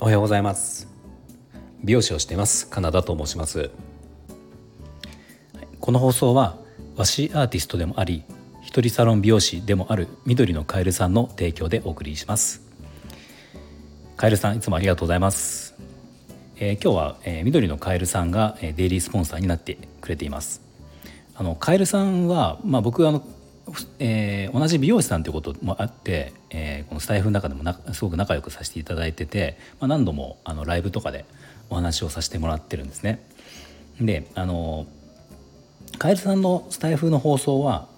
おはようございます。美容師をしています。カナダと申します。この放送は和紙アーティストでもあり一人サロン美容師でもある緑のカエルさんの提供でお送りします。カエルさんいつもありがとうございます、えー、今日は、えー、緑のカエルさんが、えー、デイリースポンサーになってくれています。あのカエルさんはまあ僕あのえー、同じ美容師さんということもあって、えー、このスタイフの中でもなすごく仲良くさせていただいてて、まあ、何度もあのライブとかでお話をさせてもらってるんですね。であのカエルさんのスタイフの放送は、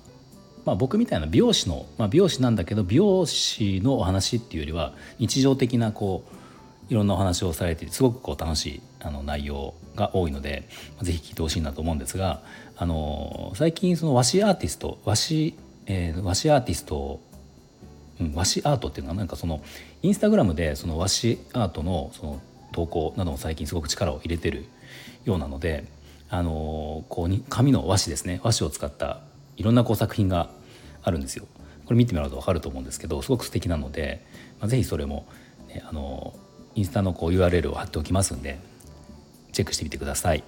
まあ、僕みたいな美容師の、まあ、美容師なんだけど美容師のお話っていうよりは日常的なこういろんなお話をされてすごくこう楽しいあの内容が多いので是非聞いてほしいなと思うんですがあの最近その和紙アーティスト和紙、えー、和紙アーティストうん、和紙アートっていうのはな？んかそのインスタグラムでその和紙アートのその投稿なども最近すごく力を入れてるようなのであのこうに紙の和紙ですね和紙を使ったいろんなこう作品があるんですよ。これ見てもらうと分かると思うんですけどすごく素敵なので、まあ、ぜひそれも、ね、あのインスタのこう URL を貼っておきますんでチェックしてみてください。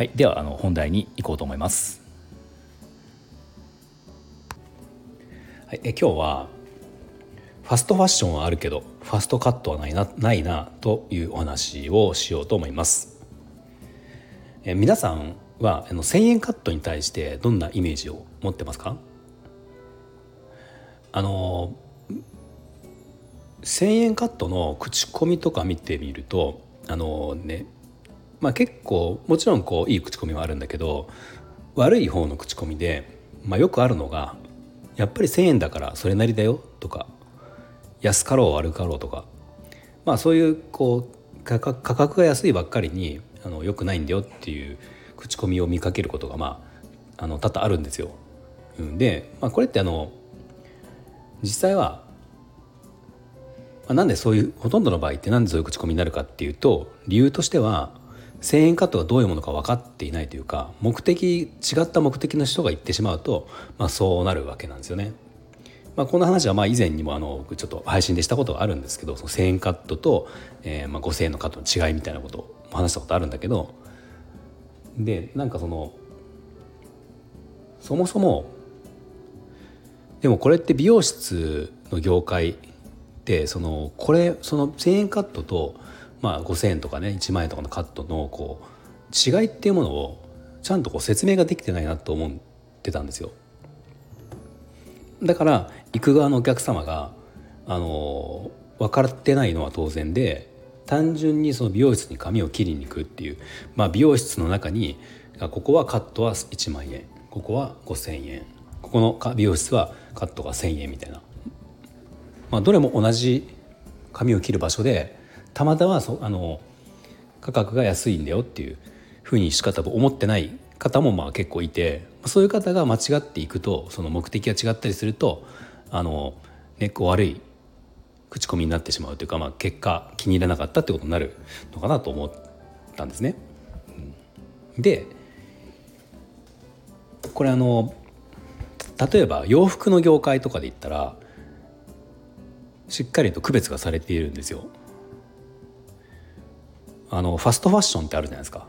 はい、ではあの本題に行こうと思います。はい、え今日はファストファッションはあるけどファストカットはないなないなというお話をしようと思います。え皆さんはあの1,000円カットに対してどんなイメージを持ってますか？あの1,000円カットの口コミとか見てみるとあのねまあ結構もちろんこういい口コミはあるんだけど悪い方の口コミで、まあ、よくあるのがやっぱり1,000円だからそれなりだよとか安かろう悪かろうとかまあそういうこう価格が安いばっかりにあのよくないんだよっていう口コミを見かけることがまああの多々あるんですよ。で、まあ、これってあの実際はまあ、なんでそういうほとんどの場合ってなんでそういう口コミになるかっていうと理由としては1000円カットがどういうものか分かっていないというか目的違った目的の人が言ってしまうと、まあ、そうなるわけなんですよね。まあ、この話はまあ以前にもあのちょっと配信でしたことがあるんですけどその1000円カットと、えー、まあ5000円のカットの違いみたいなことを話したことあるんだけどでなんかそのそもそもでもこれって美容室の業界ってそのこれその1,000円カットと、まあ、5,000円とかね1万円とかのカットのこう違いっていうものをちゃんとこう説明ができてないなと思ってたんですよ。だから行く側のお客様があの分かってないのは当然で単純にその美容室に髪を切りに行くっていう、まあ、美容室の中にここはカットは1万円ここは5,000円ここの美容室はカットが1,000円みたいなまあ、どれも同じ髪を切る場所でたまたまそあの価格が安いんだよっていうふうにしか多分思ってない方もまあ結構いてそういう方が間違っていくとその目的が違ったりするとあの、ね、こ悪い口コミになってしまうというか、まあ、結果気に入らなかったってことになるのかなと思ったんですね。でこれあの例えば洋服の業界とかで言ったらしっかりと区別がされているんですよ。あのファストファッションってあるじゃないですか。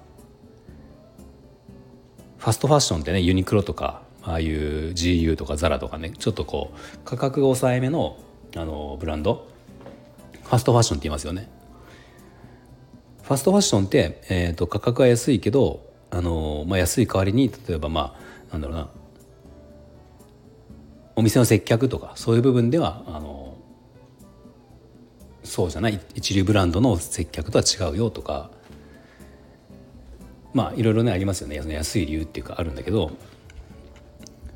ファストファッションってねユニクロとかああいう GU とかザラとかねちょっとこう価格が抑えめのあのブランドファストファッションって言いますよね。ファストファッションって、えーと、価格が安いけどあの、まあ、安い代わりに例えばまあなんだろうなお店の接客とかそういう部分ではあのそうじゃない？一流ブランドの接客とは違うよとか。まあいろいろねありますよね。安い理由っていうかあるんだけど。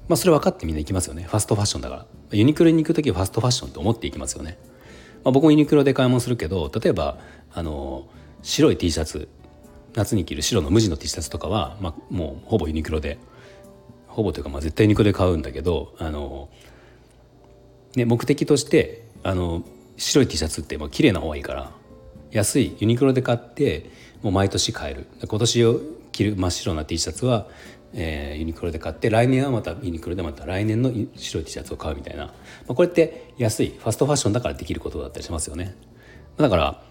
まあそれ分かってみんな行きますよね。ファストファッションだから。ユニクロに行く時はファストファッションって思っていきますよね、まあ、僕もユニクロで買い物するけど例えばあの白い T シャツ。夏に着る白の無地の T シャツとかは、まあ、もうほぼユニクロで。ほぼというかまあ絶対ユニクロで買うんだけどあの、ね、目的としてあの白い T シャツってまあ綺麗な方がいいから安いユニクロで買ってもう毎年買える。今年を着る真っ白な T シャツはえー、ユニクロで買って来年はまたユニクロでまた来年の白い T シャツを買うみたいな、まあ、これって安いファストファッションだからできることだったりしますよね。だから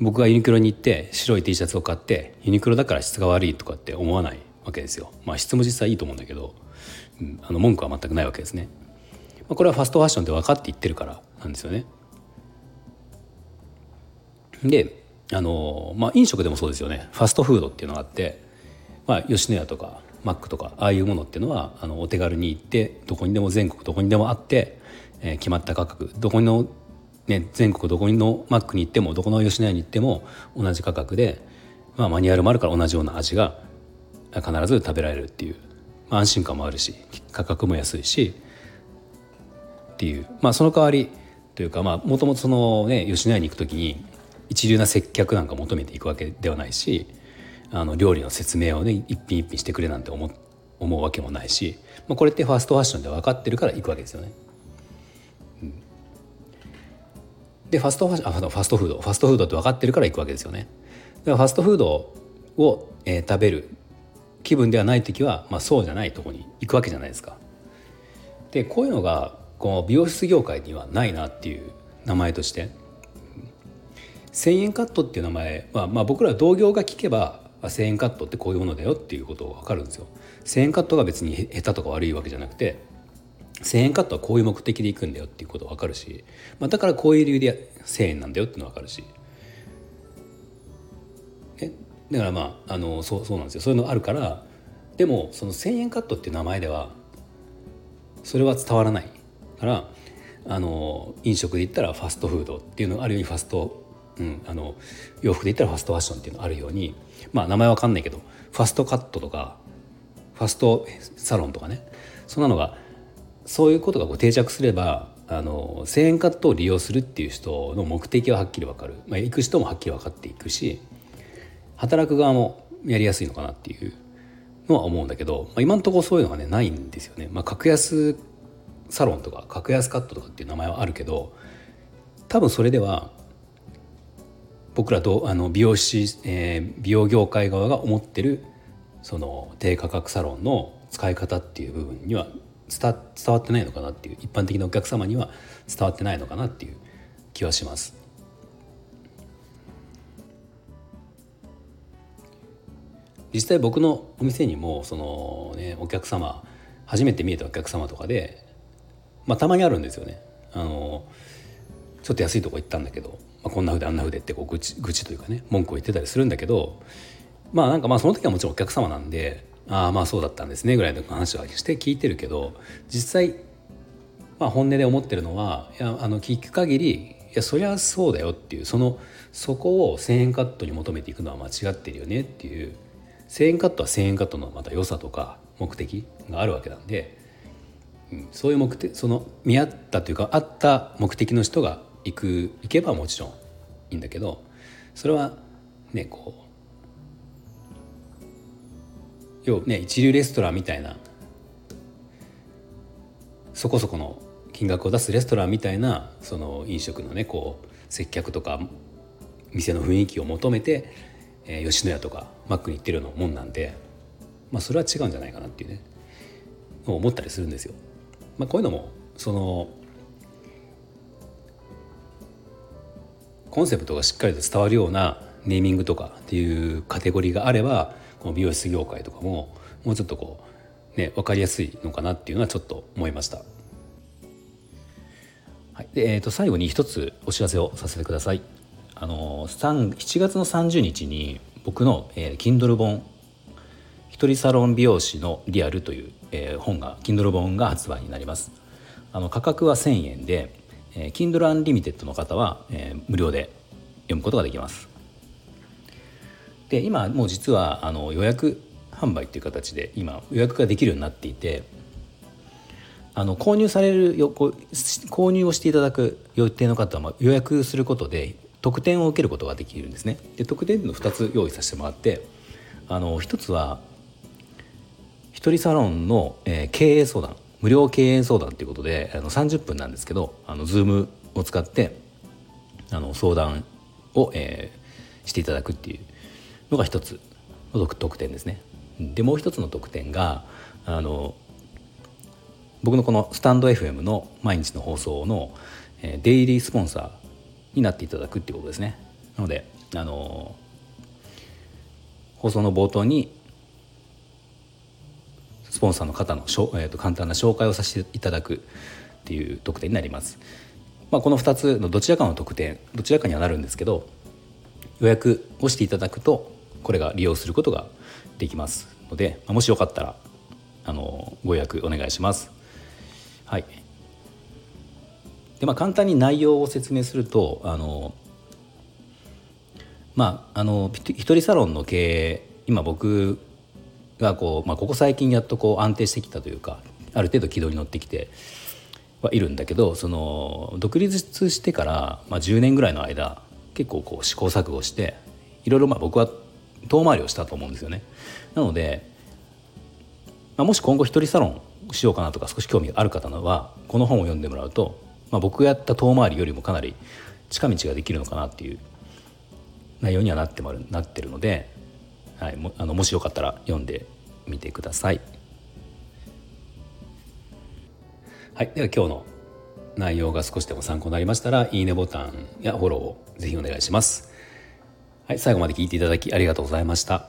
僕がユニクロに行って白い T シャツを買ってユニクロだから質が悪いとかって思わないわけですよ。まあ質も実際いいと思うんだけど、うん、あの文句は全くないわけですね、まあ、これはファストファッションって分かって言ってるからなんですよね。であのまあ飲食でもそうですよね。ファストフードっていうのがあってまあ吉野家とかマックとかああいうものっていうのはあのお手軽に行ってどこにでも全国どこにでもあって、えー、決まった価格どこにの、ね、全国どこにのマックに行ってもどこの吉野家に行っても同じ価格で、まあ、マニュアルもあるから同じような味が必ず食べられるっていう、まあ、安心感もあるし価格も安いしっていう、まあ、その代わりというかもともとそのね吉野家に行く時に一流な接客なんか求めていくわけではないしあの料理の説明をね一品一品してくれなんて思思うわけもないし、まあ、これってファストファッションで分かってるから行くわけですよね。うん、でファストファッあファストフードファストフードって分かってるから行くわけですよね。だからファストフードを、えー、食べる気分ではない時は、まあ、そうじゃないとこに行くわけじゃないですか。でこういうのがこう美容室業界にはないなっていう名前として1,000円カットっていう名前は、まあ、僕ら同業が聞けば1,000円カットってこういうものだよっていうことが分かるんですよ。1,000円カットが別に下手とか悪いわけじゃなくて1,000円カットはこういう目的でいくんだよっていうこと分かるし、まあ、だからこういう理由で1,000円なんだよっていうの分かるし。だからまああのそうそうなんですよ。そういうのあるからでもその1,000円カットっていう名前ではそれは伝わらないからあの飲食で言ったらファストフードっていうのがあるようにファストうん、あの洋服で言ったらファストファッションっていうのあるようにまあ名前わかんないけどファストカットとかファストサロンとかねそんなのがそういうことがこう定着すればあの1000円カットを利用するっていう人の目的ははっきり分かる、まあ、行く人もはっきり分かっていくし働く側もやりやすいのかなっていうのは思うんだけど、まあ、今のところそういうのがねないんですよね。まあ、格安サロンとか格安カットとかっていう名前はあるけど多分それでは僕らとあの美容師、えー、美容業界側が思ってるその低価格サロンの使い方っていう部分には伝わってないのかなっていう一般的なお客様には伝わってないのかなっていう気はします。実際僕のお店にもその、ね、お客様初めて見えたお客様とかで、まあ、たまにあるんですよね。あのちょっと安いとこ行ったんだけどまあ、こんなふうであんなふうでってこう愚痴愚痴というかね文句を言ってたりするんだけどまあなんかまあその時はもちろんお客様なんでああまあそうだったんですねぐらいの話はして聞いてるけど実際まあ本音で思ってるのはいやあの聞く限りいやそりゃそうだよっていうそのそこを1,000円カットに求めていくのは間違ってるよねっていう1,000円カットは1,000円カットのまた良さとか目的があるわけなんで、うん、そういう目的その見合ったというかあった目的の人が行く行けばもちろんいいんだけどそれはねこう要ね一流レストランみたいなそこそこの金額を出すレストランみたいなその飲食のねこう接客とか店の雰囲気を求めて、えー、吉野家とかマックに行ってるようなもんなんで、まあ、それは違うんじゃないかなっていうね思ったりするんですよ。まあ、こういうのもそのコンセプトがしっかりと伝わるようなネーミングとかっていうカテゴリーがあればこの美容室業界とかももうちょっとこうね分かりやすいのかなっていうのはちょっと思いました。はい、でえー、と最後に一つお知らせをさせてください。あの7月の30日に僕の、えー、Kindle 本「一人サロン美容師のリアル」という、えー、本が Kindle 本が発売になります。あの価格は1000円でえー、Kindle Unlimited の方は、え、無料で読むことができます。で今もう実はあの予約販売っていう形で今予約ができるようになっていてあの購入されるよ購入をしていただく予定の方は予約することで特典を受けることができるんですね。で特典の2つ用意させてもらってあの1つは一人サロンの、え、経営相談無料経営相談ということであの30分なんですけどあの Zoom を使ってあの相談を、えー、していただくっていうのが一つの特典ですね。でもう一つの特典があの僕のこのスタンド FM の毎日の放送の、えー、デイリースポンサーになっていただくっていうことですね。なのであの放送の冒頭にスポンサーの方のしょ、えーと、簡単な紹介をさせていただくっていう特典になります。まあ、この2つのどちらかの特典どちらかにはなるんですけど予約をしていただくとこれが利用することができますので、もしよかったらあのご予約お願いします。はいでまあ、簡単に内容を説明するとあのまああの一人サロンの経営今僕がこう、まあ、ここ最近やっとこう安定してきたというかある程度軌道に乗ってきてはいるんだけどその独立してから、まあ、10年ぐらいの間結構こう試行錯誤していろいろまあ僕は遠回りをしたと思うんですよね。なので、まあ、もし今後一人サロンしようかなとか少し興味がある方はこの本を読んでもらうと、まあ、僕がやった遠回りよりもかなり近道ができるのかなっていう内容にはなってるなってるので、はい、もあのもしよかったら読んでみてください。はい、では今日の内容が少しでも参考になりましたらいいねボタンやフォローをぜひお願いします。はい、最後まで聞いていただきありがとうございました。